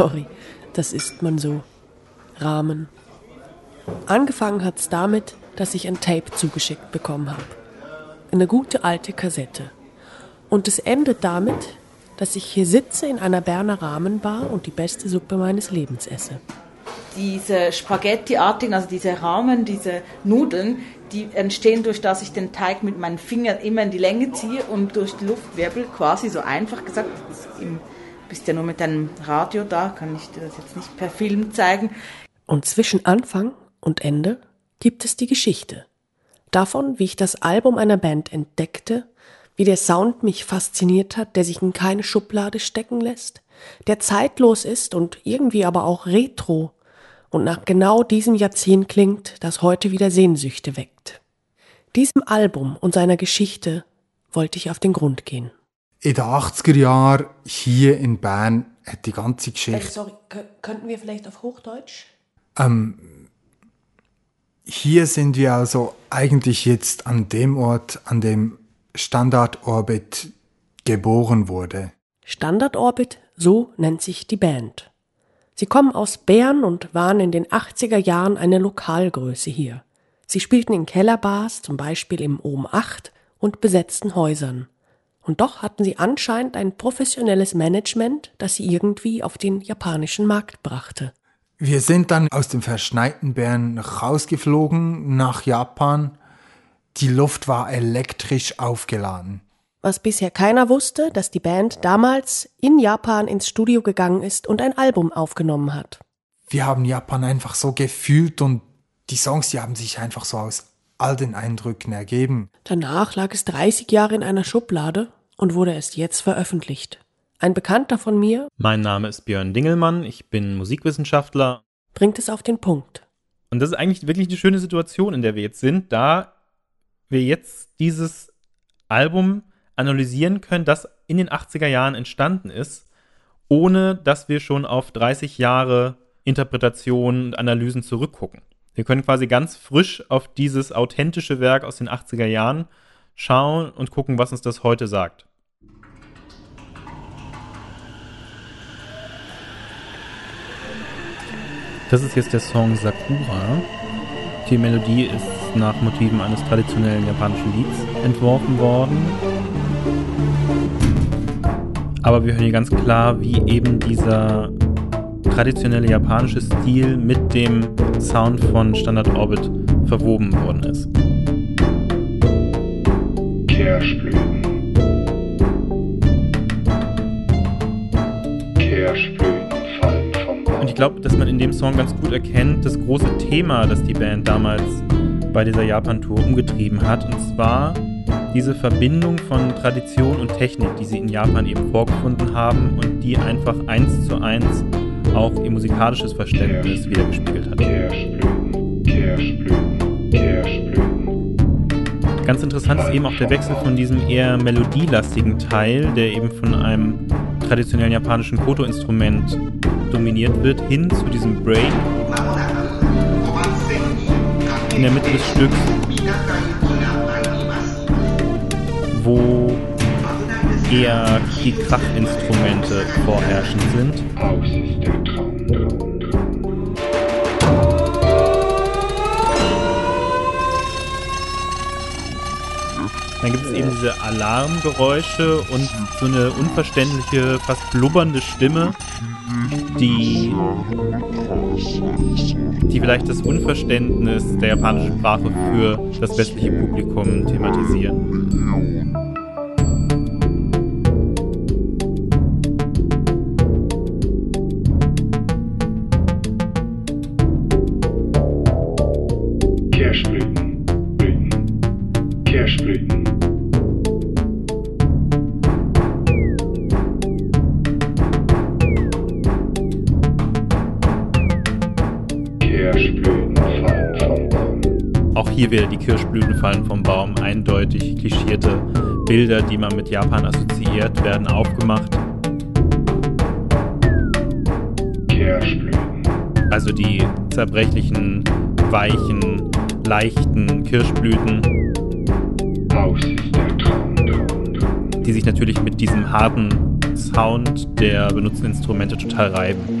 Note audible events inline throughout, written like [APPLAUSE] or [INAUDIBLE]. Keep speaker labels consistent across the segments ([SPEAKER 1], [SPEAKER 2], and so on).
[SPEAKER 1] Sorry, das ist man so. Rahmen. Angefangen hat's damit, dass ich ein Tape zugeschickt bekommen habe. Eine gute alte Kassette. Und es endet damit, dass ich hier sitze in einer Berner Rahmenbar und die beste Suppe meines Lebens esse.
[SPEAKER 2] Diese Spaghetti-artigen, also diese Rahmen, diese Nudeln, die entstehen durch, dass ich den Teig mit meinen Fingern immer in die Länge ziehe und durch die Luftwirbel quasi so einfach gesagt, im, bist ja nur mit deinem Radio da, kann ich dir das jetzt nicht per Film zeigen.
[SPEAKER 1] Und zwischen Anfang und Ende gibt es die Geschichte. Davon, wie ich das Album einer Band entdeckte, wie der Sound mich fasziniert hat, der sich in keine Schublade stecken lässt, der zeitlos ist und irgendwie aber auch retro und nach genau diesem Jahrzehnt klingt, das heute wieder Sehnsüchte weckt. Diesem Album und seiner Geschichte wollte ich auf den Grund gehen.
[SPEAKER 3] In den 80er Jahren hier in Bern hat die ganze Geschichte. Äh,
[SPEAKER 1] sorry, könnten wir vielleicht auf Hochdeutsch?
[SPEAKER 3] Ähm, hier sind wir also eigentlich jetzt an dem Ort, an dem Standardorbit geboren wurde.
[SPEAKER 1] Standardorbit, so nennt sich die Band. Sie kommen aus Bern und waren in den 80er Jahren eine Lokalgröße hier. Sie spielten in Kellerbars, zum Beispiel im Ohm 8 und besetzten Häusern. Und doch hatten sie anscheinend ein professionelles Management, das sie irgendwie auf den japanischen Markt brachte.
[SPEAKER 3] Wir sind dann aus dem verschneiten Bern rausgeflogen nach Japan. Die Luft war elektrisch aufgeladen.
[SPEAKER 1] Was bisher keiner wusste, dass die Band damals in Japan ins Studio gegangen ist und ein Album aufgenommen hat.
[SPEAKER 3] Wir haben Japan einfach so gefühlt und die Songs, die haben sich einfach so aus all den Eindrücken ergeben.
[SPEAKER 1] Danach lag es 30 Jahre in einer Schublade und wurde erst jetzt veröffentlicht. Ein Bekannter von mir,
[SPEAKER 4] mein Name ist Björn Dingelmann, ich bin Musikwissenschaftler,
[SPEAKER 1] bringt es auf den Punkt.
[SPEAKER 4] Und das ist eigentlich wirklich eine schöne Situation, in der wir jetzt sind, da wir jetzt dieses Album analysieren können, das in den 80er Jahren entstanden ist, ohne dass wir schon auf 30 Jahre Interpretationen und Analysen zurückgucken. Wir können quasi ganz frisch auf dieses authentische Werk aus den 80er Jahren schauen und gucken, was uns das heute sagt. Das ist jetzt der Song Sakura. Die Melodie ist nach Motiven eines traditionellen japanischen Lieds entworfen worden. Aber wir hören hier ganz klar, wie eben dieser traditionelle japanische Stil mit dem Sound von Standard Orbit verwoben worden ist. Kirschblüten. Glaube, dass man in dem Song ganz gut erkennt, das große Thema, das die Band damals bei dieser Japan-Tour umgetrieben hat. Und zwar diese Verbindung von Tradition und Technik, die sie in Japan eben vorgefunden haben und die einfach eins zu eins auch ihr musikalisches Verständnis wiedergespiegelt hat. Ganz interessant ist eben auch der Wechsel von diesem eher melodielastigen Teil, der eben von einem traditionellen japanischen Koto-Instrument dominiert wird, hin zu diesem Break in der Mitte des Stücks, wo eher die Krachinstrumente vorherrschend sind. Dann gibt es eben diese Alarmgeräusche und so eine unverständliche, fast blubbernde Stimme, die, die vielleicht das Unverständnis der japanischen Sprache für das westliche Publikum thematisieren. Wieder die Kirschblüten fallen vom Baum, eindeutig klischierte Bilder, die man mit Japan assoziiert, werden aufgemacht. Kirschblüten. Also die zerbrechlichen, weichen, leichten Kirschblüten. Aus ist der Traum, Traum, Traum. Die sich natürlich mit diesem harten Sound der benutzten Instrumente total reiben.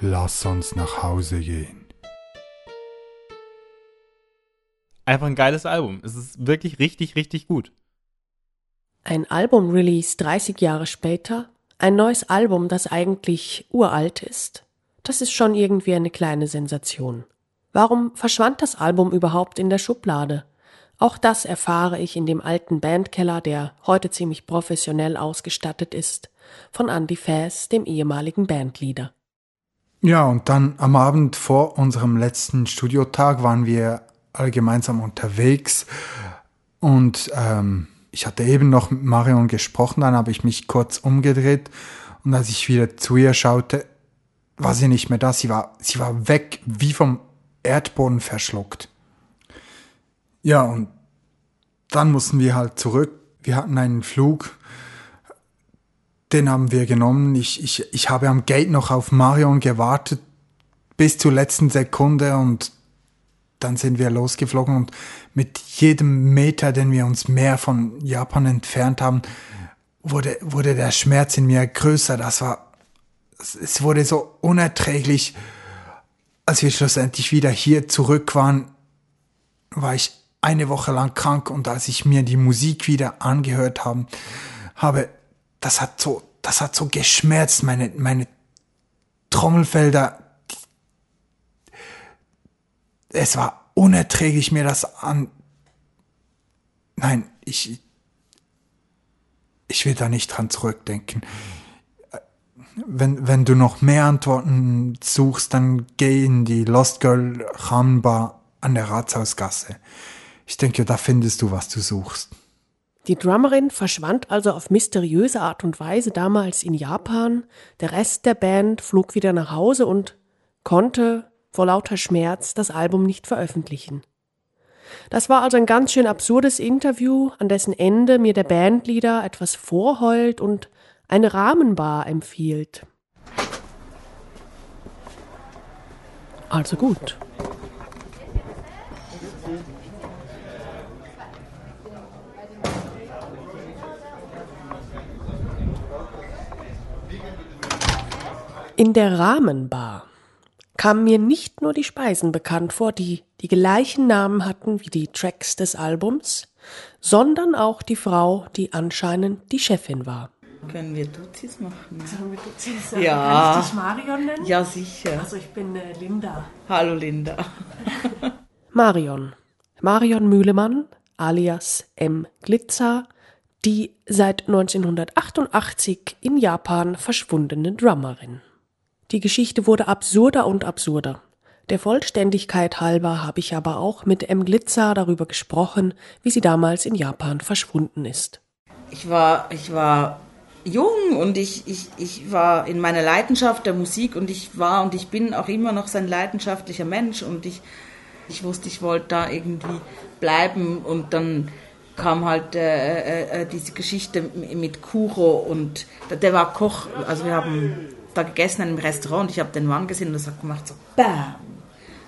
[SPEAKER 3] Lass uns nach Hause gehen.
[SPEAKER 4] Einfach ein geiles Album. Es ist wirklich richtig, richtig gut.
[SPEAKER 1] Ein Album-Release 30 Jahre später, ein neues Album, das eigentlich uralt ist. Das ist schon irgendwie eine kleine Sensation. Warum verschwand das Album überhaupt in der Schublade? Auch das erfahre ich in dem alten Bandkeller, der heute ziemlich professionell ausgestattet ist, von Andy Fass, dem ehemaligen Bandleader.
[SPEAKER 3] Ja, und dann am Abend vor unserem letzten Studiotag waren wir alle gemeinsam unterwegs und ähm, ich hatte eben noch mit Marion gesprochen, dann habe ich mich kurz umgedreht und als ich wieder zu ihr schaute, war sie nicht mehr da. Sie war, sie war weg, wie vom Erdboden verschluckt. Ja, und dann mussten wir halt zurück. Wir hatten einen Flug, den haben wir genommen. Ich, ich, ich habe am Gate noch auf Marion gewartet bis zur letzten Sekunde und dann sind wir losgeflogen und mit jedem Meter, den wir uns mehr von Japan entfernt haben, wurde, wurde der Schmerz in mir größer. Das war, es wurde so unerträglich. Als wir schlussendlich wieder hier zurück waren, war ich eine Woche lang krank und als ich mir die Musik wieder angehört haben, habe, das hat so, das hat so geschmerzt, meine, meine Trommelfelder, es war unerträglich, mir das an. Nein, ich. Ich will da nicht dran zurückdenken. Wenn, wenn du noch mehr Antworten suchst, dann geh in die Lost Girl Rahmenbar an der Ratshausgasse. Ich denke, da findest du, was du suchst.
[SPEAKER 1] Die Drummerin verschwand also auf mysteriöse Art und Weise damals in Japan. Der Rest der Band flog wieder nach Hause und konnte vor lauter Schmerz das Album nicht veröffentlichen. Das war also ein ganz schön absurdes Interview, an dessen Ende mir der Bandleader etwas vorheult und eine Rahmenbar empfiehlt. Also gut. In der Rahmenbar kamen mir nicht nur die Speisen bekannt vor, die die gleichen Namen hatten wie die Tracks des Albums, sondern auch die Frau, die anscheinend die Chefin war.
[SPEAKER 2] Können wir Duzis machen?
[SPEAKER 1] Sollen wir Duzis sagen?
[SPEAKER 2] Ja.
[SPEAKER 1] Kann ich dich Marion nennen?
[SPEAKER 2] Ja, sicher.
[SPEAKER 1] Also ich bin äh, Linda.
[SPEAKER 2] Hallo Linda. [LAUGHS]
[SPEAKER 1] Marion. Marion Mühlemann, alias M. Glitzer, die seit 1988 in Japan verschwundene Drummerin. Die Geschichte wurde absurder und absurder. Der Vollständigkeit halber habe ich aber auch mit M. Glitzer darüber gesprochen, wie sie damals in Japan verschwunden ist.
[SPEAKER 2] Ich war, ich war jung und ich, ich, ich war in meiner Leidenschaft der Musik und ich war und ich bin auch immer noch sein leidenschaftlicher Mensch und ich, ich wusste, ich wollte da irgendwie bleiben und dann kam halt äh, äh, äh diese Geschichte mit Kuro und der war Koch, also wir haben da gegessen in einem Restaurant und ich habe den Mann gesehen und das hat gemacht so BAM.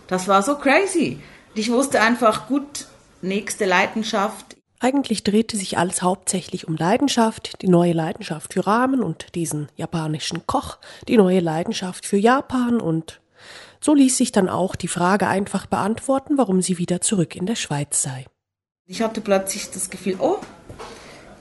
[SPEAKER 2] Das war so crazy. Ich wusste einfach, gut, nächste Leidenschaft.
[SPEAKER 1] Eigentlich drehte sich alles hauptsächlich um Leidenschaft, die neue Leidenschaft für Ramen und diesen japanischen Koch, die neue Leidenschaft für Japan und so ließ sich dann auch die Frage einfach beantworten, warum sie wieder zurück in der Schweiz sei.
[SPEAKER 2] Ich hatte plötzlich das Gefühl, oh,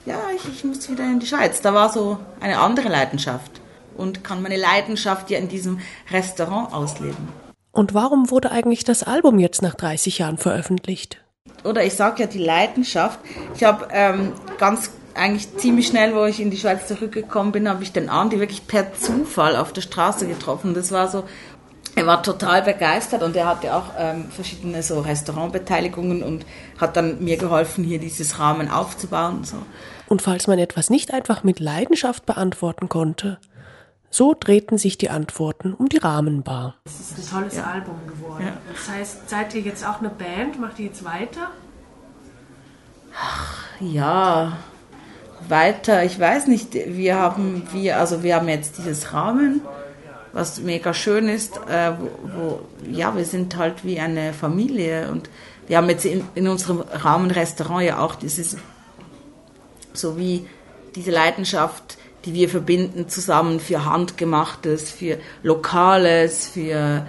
[SPEAKER 2] ja, ich, ich muss wieder in die Schweiz. Da war so eine andere Leidenschaft und kann meine Leidenschaft ja in diesem Restaurant ausleben.
[SPEAKER 1] Und warum wurde eigentlich das Album jetzt nach 30 Jahren veröffentlicht?
[SPEAKER 2] Oder ich sage ja die Leidenschaft. Ich habe ähm, ganz eigentlich ziemlich schnell, wo ich in die Schweiz zurückgekommen bin, habe ich den Andi wirklich per Zufall auf der Straße getroffen. Das war so, er war total begeistert und er hatte auch ähm, verschiedene so Restaurantbeteiligungen und hat dann mir geholfen, hier dieses Rahmen aufzubauen. So.
[SPEAKER 1] Und falls man etwas nicht einfach mit Leidenschaft beantworten konnte, so drehten sich die Antworten um die Rahmenbar.
[SPEAKER 5] Das ist ein tolles ja. Album geworden. Ja. Das heißt, seid ihr jetzt auch eine Band? Macht ihr jetzt weiter?
[SPEAKER 2] Ach, ja, weiter. Ich weiß nicht. Wir haben, wir, also wir haben jetzt dieses Rahmen, was mega schön ist. Äh, wo, wo, ja, wir sind halt wie eine Familie und wir haben jetzt in, in unserem Rahmenrestaurant ja auch dieses, so wie diese Leidenschaft die wir verbinden zusammen für Handgemachtes, für Lokales, für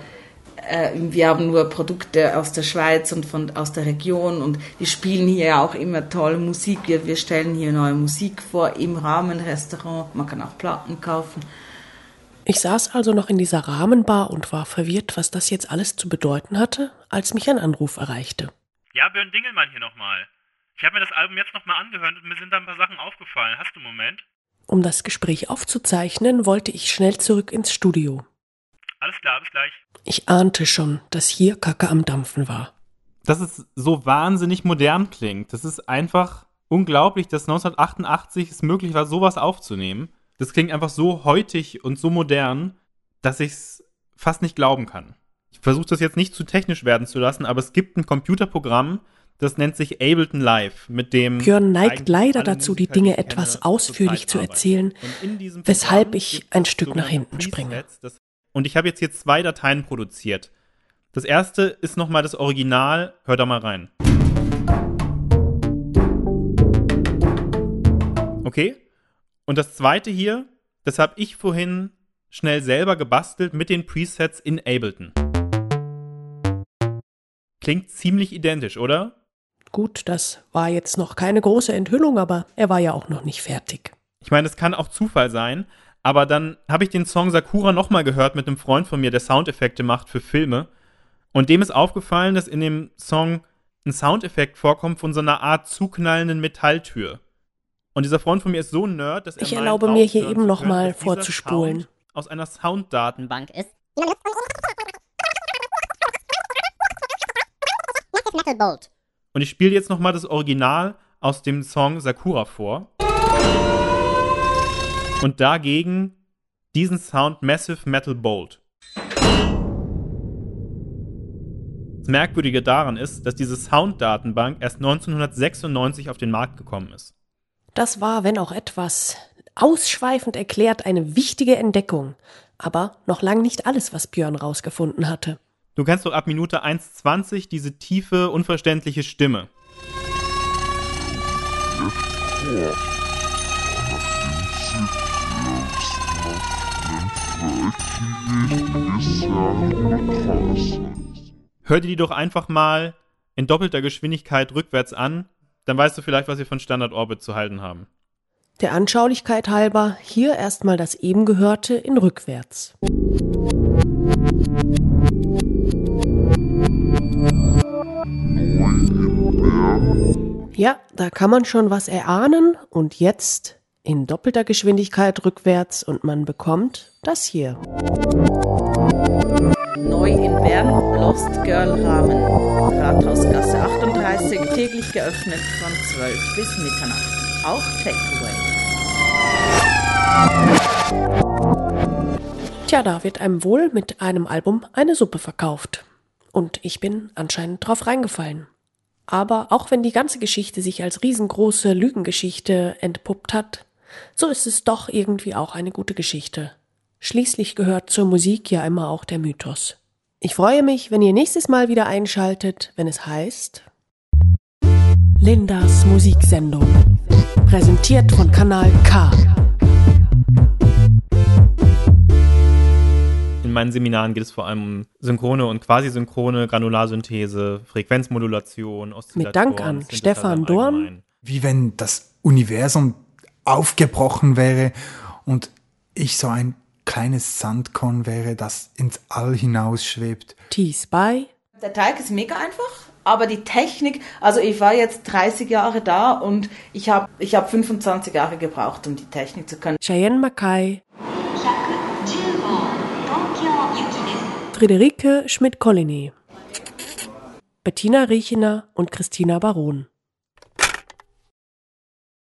[SPEAKER 2] äh, wir haben nur Produkte aus der Schweiz und von aus der Region und wir spielen hier auch immer tolle Musik. Wir, wir stellen hier neue Musik vor im Rahmenrestaurant. Man kann auch Platten kaufen.
[SPEAKER 1] Ich saß also noch in dieser Rahmenbar und war verwirrt, was das jetzt alles zu bedeuten hatte, als mich ein Anruf erreichte.
[SPEAKER 4] Ja, Björn Dingelmann hier nochmal. Ich habe mir das Album jetzt nochmal angehört und mir sind da ein paar Sachen aufgefallen. Hast du einen Moment?
[SPEAKER 1] Um das Gespräch aufzuzeichnen, wollte ich schnell zurück ins Studio.
[SPEAKER 4] Alles klar, bis gleich.
[SPEAKER 1] Ich ahnte schon, dass hier Kacke am Dampfen war.
[SPEAKER 4] Dass es so wahnsinnig modern klingt. Das ist einfach unglaublich, dass 1988 es möglich war, sowas aufzunehmen. Das klingt einfach so heutig und so modern, dass ich es fast nicht glauben kann. Ich versuche das jetzt nicht zu technisch werden zu lassen, aber es gibt ein Computerprogramm, das nennt sich Ableton Live, mit dem
[SPEAKER 1] Björn neigt leider dazu, die Dinge etwas ausführlich zu erzählen, weshalb ich ein Stück nach hinten springe.
[SPEAKER 4] Und ich habe jetzt hier zwei Dateien produziert. Das erste ist nochmal das Original. Hör da mal rein. Okay? Und das zweite hier, das habe ich vorhin schnell selber gebastelt mit den Presets in Ableton. Klingt ziemlich identisch, oder?
[SPEAKER 1] Gut, das war jetzt noch keine große Enthüllung, aber er war ja auch noch nicht fertig.
[SPEAKER 4] Ich meine, es kann auch Zufall sein, aber dann habe ich den Song Sakura nochmal gehört mit einem Freund von mir, der Soundeffekte macht für Filme. Und dem ist aufgefallen, dass in dem Song ein Soundeffekt vorkommt von so einer Art zuknallenden Metalltür. Und dieser Freund von mir ist so ein Nerd, dass er
[SPEAKER 1] Ich erlaube mir hier eben nochmal vorzuspulen.
[SPEAKER 4] Aus einer Sounddatenbank ist.
[SPEAKER 6] Metal Bolt.
[SPEAKER 4] Und ich spiele jetzt nochmal das Original aus dem Song Sakura vor. Und dagegen diesen Sound Massive Metal Bolt. Das Merkwürdige daran ist, dass diese Sounddatenbank erst 1996 auf den Markt gekommen ist.
[SPEAKER 1] Das war, wenn auch etwas ausschweifend erklärt, eine wichtige Entdeckung, aber noch lang nicht alles, was Björn rausgefunden hatte.
[SPEAKER 4] Du kennst doch ab Minute 1,20 diese tiefe, unverständliche Stimme. Hör dir die doch einfach mal in doppelter Geschwindigkeit rückwärts an, dann weißt du vielleicht, was wir von Standard Orbit zu halten haben.
[SPEAKER 1] Der Anschaulichkeit halber hier erstmal das eben gehörte in rückwärts. Ja, da kann man schon was erahnen und jetzt in doppelter Geschwindigkeit rückwärts und man bekommt das hier.
[SPEAKER 2] Neu in Bern, Lost Girl Rahmen. Rathausgasse 38, täglich geöffnet von 12 bis Mitternacht. Auch Takeaway.
[SPEAKER 1] Tja, da wird einem wohl mit einem Album eine Suppe verkauft. Und ich bin anscheinend drauf reingefallen. Aber auch wenn die ganze Geschichte sich als riesengroße Lügengeschichte entpuppt hat, so ist es doch irgendwie auch eine gute Geschichte. Schließlich gehört zur Musik ja immer auch der Mythos. Ich freue mich, wenn ihr nächstes Mal wieder einschaltet, wenn es heißt Lindas Musiksendung. Präsentiert von Kanal K.
[SPEAKER 4] In meinen Seminaren geht es vor allem um synchrone und quasi-synchrone Granularsynthese, Frequenzmodulation, Oszillatoren.
[SPEAKER 1] Mit Dank an Stefan Dorn.
[SPEAKER 3] Wie wenn das Universum aufgebrochen wäre und ich so ein kleines Sandkorn wäre, das ins All hinausschwebt.
[SPEAKER 1] Tease by.
[SPEAKER 2] Der Teig ist mega einfach, aber die Technik, also ich war jetzt 30 Jahre da und ich habe ich hab 25 Jahre gebraucht, um die Technik zu können.
[SPEAKER 1] Cheyenne Mackay. Friederike Schmidt-Collini. Bettina Riechener und Christina Baron.